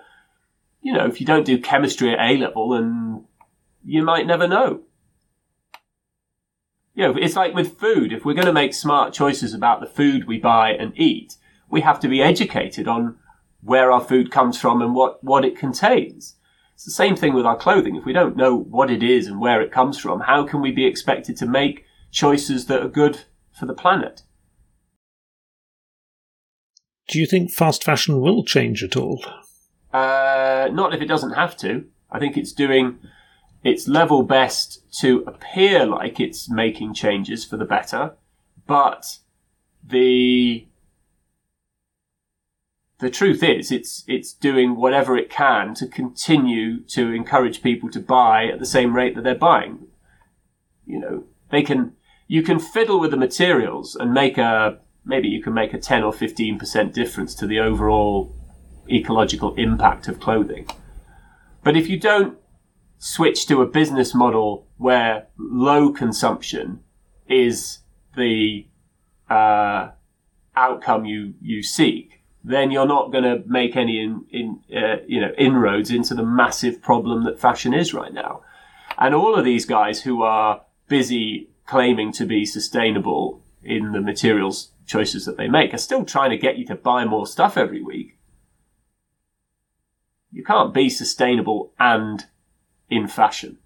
you know, if you don't do chemistry at A level, then you might never know. You know, it's like with food. If we're going to make smart choices about the food we buy and eat, we have to be educated on where our food comes from and what, what it contains. It's the same thing with our clothing. If we don't know what it is and where it comes from, how can we be expected to make choices that are good for the planet? Do you think fast fashion will change at all? Uh, not if it doesn't have to. I think it's doing its level best to appear like it's making changes for the better, but the the truth is it's it's doing whatever it can to continue to encourage people to buy at the same rate that they're buying. You know, they can you can fiddle with the materials and make a maybe you can make a 10 or 15% difference to the overall ecological impact of clothing. But if you don't switch to a business model where low consumption is the uh, outcome you, you seek, then you're not going to make any in, in uh, you know inroads into the massive problem that fashion is right now. And all of these guys who are busy claiming to be sustainable in the materials choices that they make are still trying to get you to buy more stuff every week. You can't be sustainable and in fashion.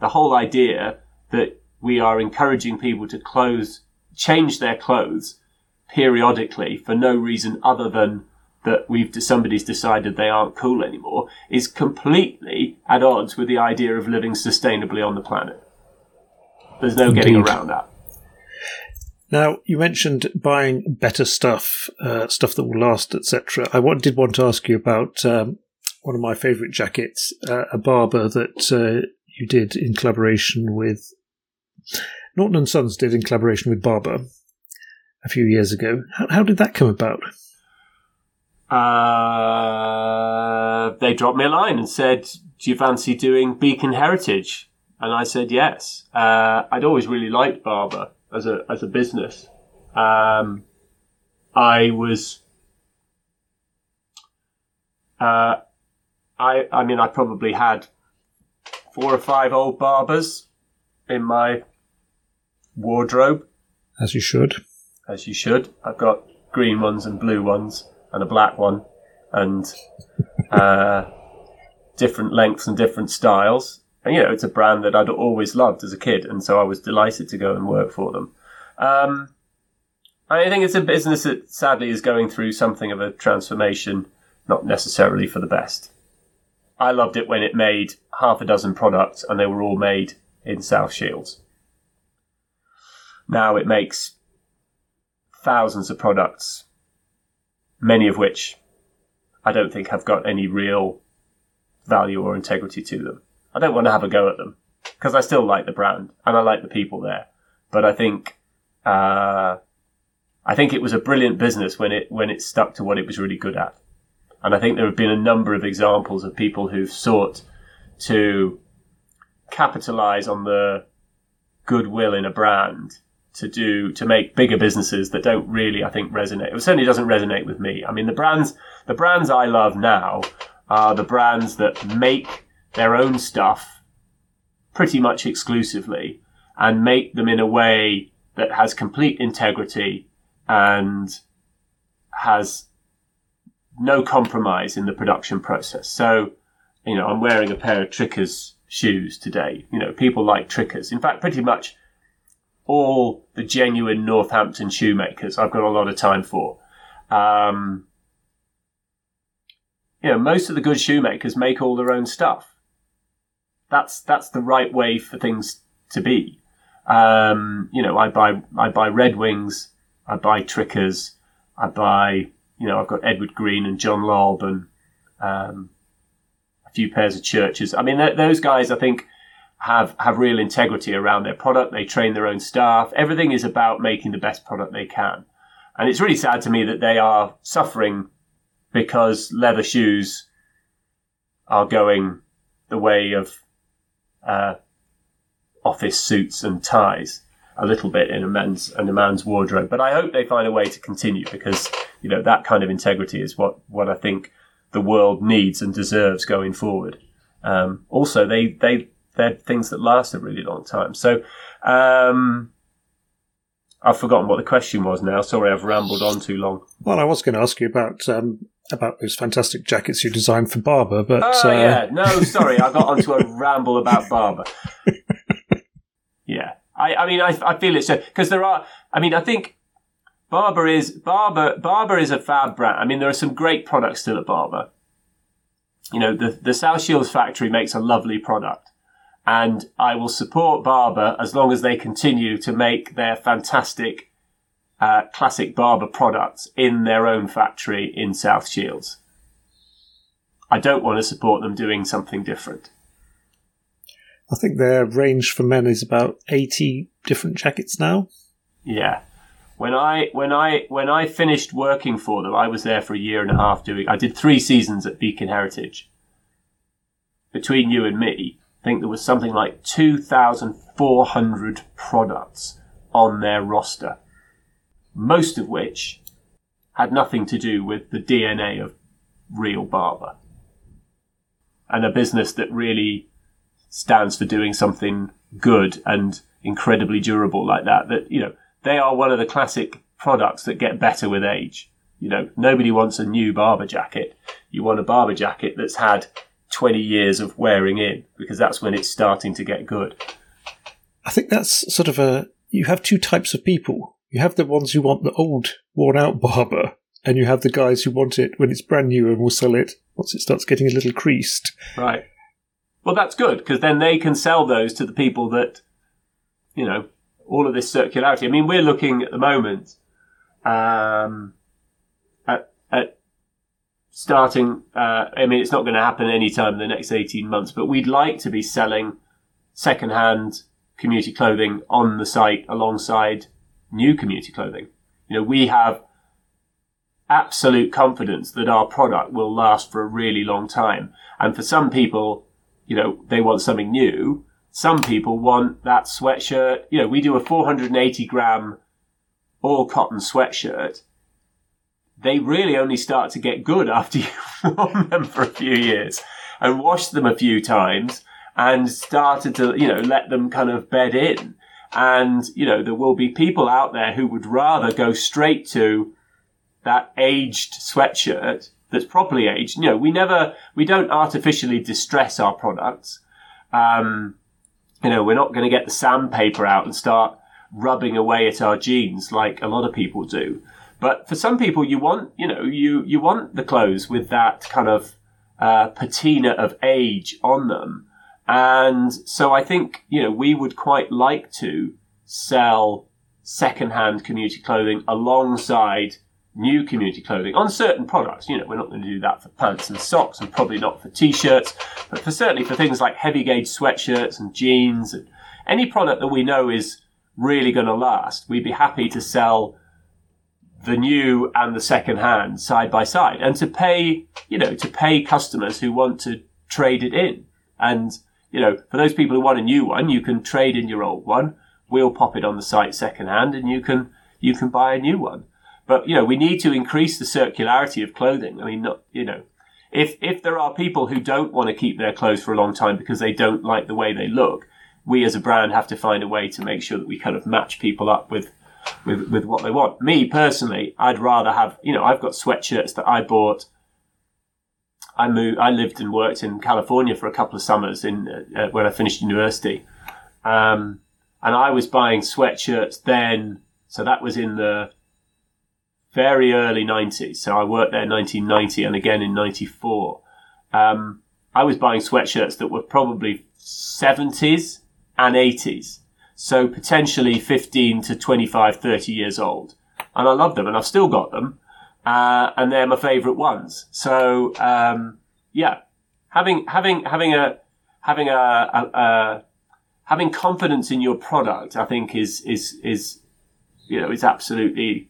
The whole idea that we are encouraging people to clothes, change their clothes periodically for no reason other than that we've somebody's decided they aren't cool anymore is completely at odds with the idea of living sustainably on the planet. There's no Indeed. getting around that. Now, you mentioned buying better stuff, uh, stuff that will last, etc. I did want to ask you about um, one of my favourite jackets, uh, a Barbour that uh, you did in collaboration with Norton and Sons did in collaboration with Barbour a few years ago. How, how did that come about? Uh, they dropped me a line and said, "Do you fancy doing Beacon Heritage?" And I said yes. Uh, I'd always really liked Barbour as a as a business. Um, I was. Uh, I I mean I probably had four or five old Barbours in my wardrobe. As you should as you should. I've got green ones and blue ones and a black one and uh, different lengths and different styles. And you know, it's a brand that I'd always loved as a kid, and so I was delighted to go and work for them. Um, I think it's a business that sadly is going through something of a transformation, not necessarily for the best. I loved it when it made half a dozen products and they were all made in South Shields. Now it makes thousands of products, many of which I don't think have got any real value or integrity to them. I don't want to have a go at them because I still like the brand and I like the people there. But I think, uh, I think it was a brilliant business when it, when it stuck to what it was really good at. And I think there have been a number of examples of people who've sought to capitalize on the goodwill in a brand to do to make bigger businesses that don't really I think resonate. It certainly doesn't resonate with me. I mean the brands the brands I love now are the brands that make their own stuff pretty much exclusively and make them in a way that has complete integrity and has no compromise in the production process. So, you know, I'm wearing a pair of Tricker's shoes today. You know, people like Tricker's. In fact, pretty much all the genuine Northampton shoemakers I've got a lot of time for. Um, you know, most of the good shoemakers make all their own stuff. That's that's the right way for things to be. Um, you know, I buy I buy Red Wings, I buy Tricker's, I buy you know, I've got Edward Green and John Lobb and um, a few pairs of Church's. I mean, th- those guys, I think, have have real integrity around their product. They train their own staff. Everything is about making the best product they can. And it's really sad to me that they are suffering because leather shoes are going the way of uh, office suits and ties a little bit in a man's in a man's wardrobe. But I hope they find a way to continue because you know that kind of integrity is what what I think the world needs and deserves going forward. Um, also, they they they're things that last a really long time. So. Um, I've forgotten what the question was now. Sorry, I've rambled on too long. Well, I was going to ask you about um, about those fantastic jackets you designed for Barbour, but oh uh... yeah, no, sorry, I got onto a ramble about Barbour. Yeah, I, I mean, I, I feel it's because there are. I mean, I think Barbour is Barbour. Barbour is a fab brand. I mean, there are some great products still at Barbour. You know, the the South Shields factory makes a lovely product, and I will support Barbour as long as they continue to make their fantastic uh, classic Barbour products in their own factory in South Shields. I don't want to support them doing something different. I think their range for men is about 80 different jackets now. Yeah. When I when I when I finished working for them, I was there for a year and a half doing I did 3 seasons at Beacon Heritage. Between you and me, I think there was something like 2400 products on their roster. Most of which had nothing to do with the DNA of real Barbour. And a business that really stands for doing something good and incredibly durable like that. That, you know, they are one of the classic products that get better with age. You know, nobody wants a new Barbour jacket. You want a Barbour jacket that's had 20 years of wearing in because that's when it's starting to get good. I think that's sort of a. You have two types of people. You have the ones who want the old, worn out Barbour, and you have the guys who want it when it's brand new and will sell it once it starts getting a little creased. Right. Well, that's good because then they can sell those to the people that, you know, all of this circularity. I mean, we're looking at the moment um, at, at starting. Uh, I mean, it's not going to happen anytime in the next 18 months, but we'd like to be selling second-hand community clothing on the site alongside new community clothing. You know, we have absolute confidence that our product will last for a really long time. And for some people, you know, they want something new. Some people want that sweatshirt. You know, we do a 480 gram all cotton sweatshirt. They really only start to get good after you've worn them for a few years and washed them a few times and started to, you know, let them kind of bed in. And, you know, there will be people out there who would rather go straight to that aged sweatshirt that's properly aged. You know, we never, we don't artificially distress our products. Um, you know, we're not going to get the sandpaper out and start rubbing away at our jeans like a lot of people do. But for some people, you want, you know, you, you want the clothes with that kind of, uh, patina of age on them. And so I think, you know, we would quite like to sell second-hand community clothing alongside new community clothing on certain products. You know, we're not going to do that for pants and socks and probably not for t-shirts, but for certainly for things like heavy gauge sweatshirts and jeans and any product that we know is really going to last, we'd be happy to sell the new and the second hand side by side and to pay, you know, to pay customers who want to trade it in. And, you know, for those people who want a new one, you can trade in your old one. We'll pop it on the site second hand and you can, you can buy a new one. But, you know, we need to increase the circularity of clothing. I mean, not, you know, if, if there are people who don't want to keep their clothes for a long time because they don't like the way they look, we as a brand have to find a way to make sure that we kind of match people up with, with, with what they want. Me personally, I'd rather have, you know, I've got sweatshirts that I bought. I moved, I lived and worked in California for a couple of summers in, uh, when I finished university. Um, and I was buying sweatshirts then. So that was in the very early 90s. So I worked there in 1990 and again in 94. Um, I was buying sweatshirts that were probably 70s and 80s. So potentially 15 to 25, 30 years old. And I love them and I've still got them. Uh, and they're my favorite ones. So, um, yeah, having, having, having a, having a, a, a, having confidence in your product, I think is, is, is, you know, is absolutely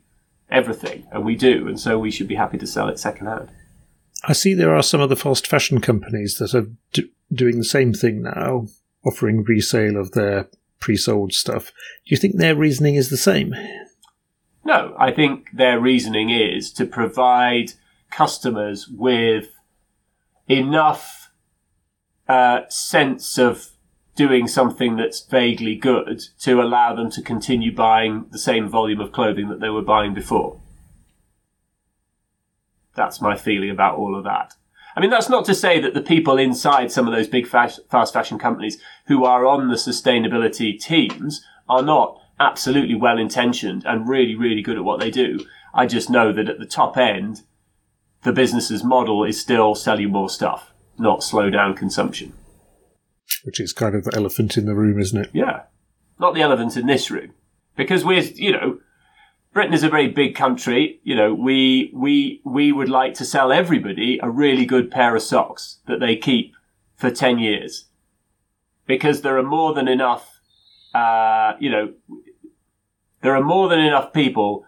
everything. And we do. And so we should be happy to sell it secondhand. I see there are some other fast fashion companies that are do- doing the same thing now, offering resale of their pre-sold stuff. Do you think their reasoning is the same? No, I think their reasoning is to provide customers with enough uh, sense of doing something that's vaguely good to allow them to continue buying the same volume of clothing that they were buying before. That's my feeling about all of that. I mean, that's not to say that the people inside some of those big fast fashion companies who are on the sustainability teams are not absolutely well intentioned and really, really good at what they do. I just know that at the top end, the business's model is still sell you more stuff, not slow down consumption. Which is kind of the elephant in the room, isn't it? Yeah. Not the elephant in this room. Because we're, you know, Britain is a very big country. You know, we, we, we would like to sell everybody a really good pair of socks that they keep for 10 years. Because there are more than enough, uh, you know, there are more than enough people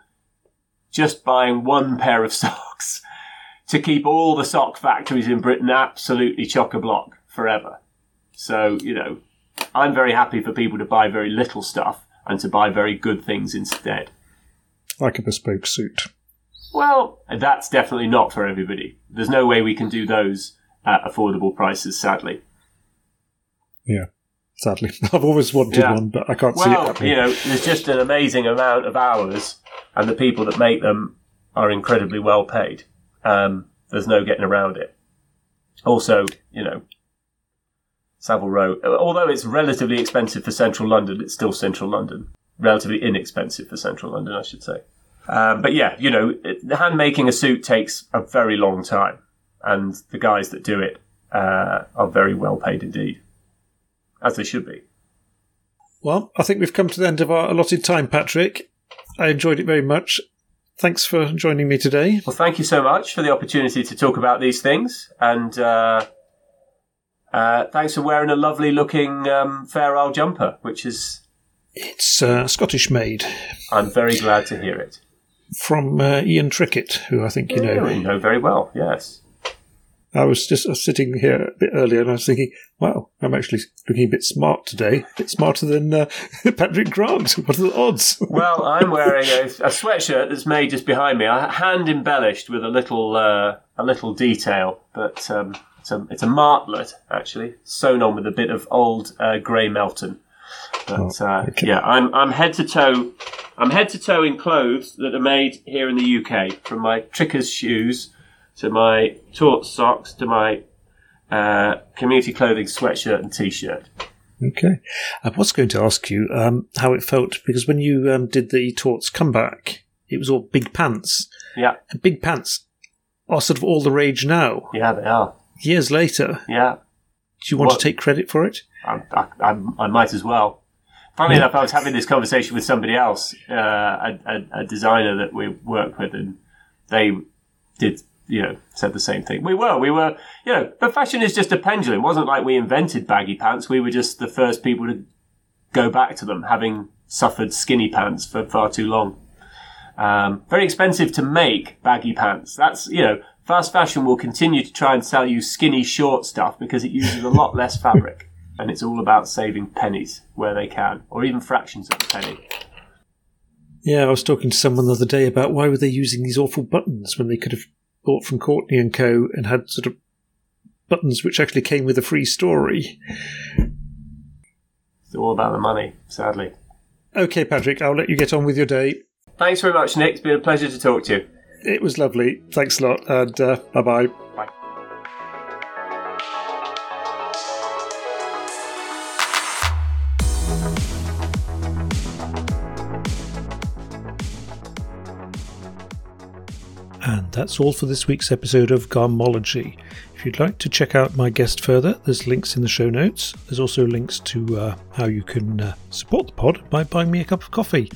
just buying one pair of socks to keep all the sock factories in Britain absolutely chock a block forever. So, you know, I'm very happy for people to buy very little stuff and to buy very good things instead. Like a bespoke suit. Well, that's definitely not for everybody. There's no way we can do those at affordable prices, sadly. Yeah, sadly. I've always wanted yeah. one, but I can't well, see it happening. You know, there's just an amazing amount of hours, and the people that make them are incredibly well paid. Um, there's no getting around it. Also, you know, Savile Row, although it's relatively expensive for central London, it's still central London. Relatively inexpensive for central London, I should say. Um, but yeah, you know, it, hand making a suit takes a very long time, and the guys that do it uh, are very well paid indeed, as they should be. Well, I think we've come to the end of our allotted time, Patrick. I enjoyed it very much. Thanks for joining me today. Well, thank you so much for the opportunity to talk about these things, and uh, uh, thanks for wearing a lovely looking um, Fair Isle jumper, which is. It's uh, Scottish made. I'm very glad to hear it. From uh, Ian Trickett, who I think you know. you know very well, yes. I was just uh, sitting here a bit earlier and I was thinking, wow, I'm actually looking a bit smart today. A bit smarter than uh, Patrick Grant. What are the odds? well, I'm wearing a, a, sweatshirt that's made just behind me, hand embellished with a little uh, a little detail, but um, it's a it's a martlet actually, sewn on with a bit of old uh, grey Melton. But uh, yeah, I'm I'm head to toe, I'm head to toe in clothes that are made here in the UK, from my Tricker's shoes to my Tautz socks to my uh, community clothing sweatshirt and t-shirt. Okay. I was going to ask you um, how it felt because when you um, did the Tautz comeback, it was all big pants. Yeah, And big pants are sort of all the rage now. yeah, they are. Years later, Yeah, do you want What? to take credit for it? I, I, I, I might as well. Funny enough, I was having this conversation with somebody else, uh, a, a, a designer that we work with, and they did, you know, said the same thing. We were, we were, you know, but fashion is just a pendulum. It wasn't like we invented baggy pants. We were just the first people to go back to them, having suffered skinny pants for far too long. Um, very expensive to make baggy pants. That's, you know, fast fashion will continue to try and sell you skinny short stuff because it uses a lot less fabric. And it's all about saving pennies where they can, or even fractions of a penny. Yeah, I was talking to someone the other day about why were they using these awful buttons when they could have bought from Courtney and Co. and had sort of buttons which actually came with a free story. It's all about the money, sadly. Okay, Patrick, I'll let you get on with your day. Thanks very much, Nick. It's been a pleasure to talk to you. It was lovely. Thanks a lot, and uh, bye bye. That's all for this week's episode of Garmentology. If you'd like to check out my guest further, there's links in the show notes. There's also links to uh, how you can uh, support the pod by buying me a cup of coffee,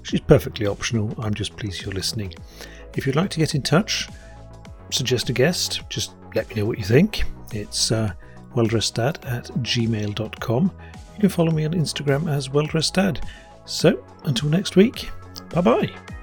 which is perfectly optional. I'm just pleased you're listening. If you'd like to get in touch, suggest a guest, just let me know what you think. It's uh, welldresseddad at gmail.com. You can follow me on Instagram as welldresseddad. So, until next week, bye bye.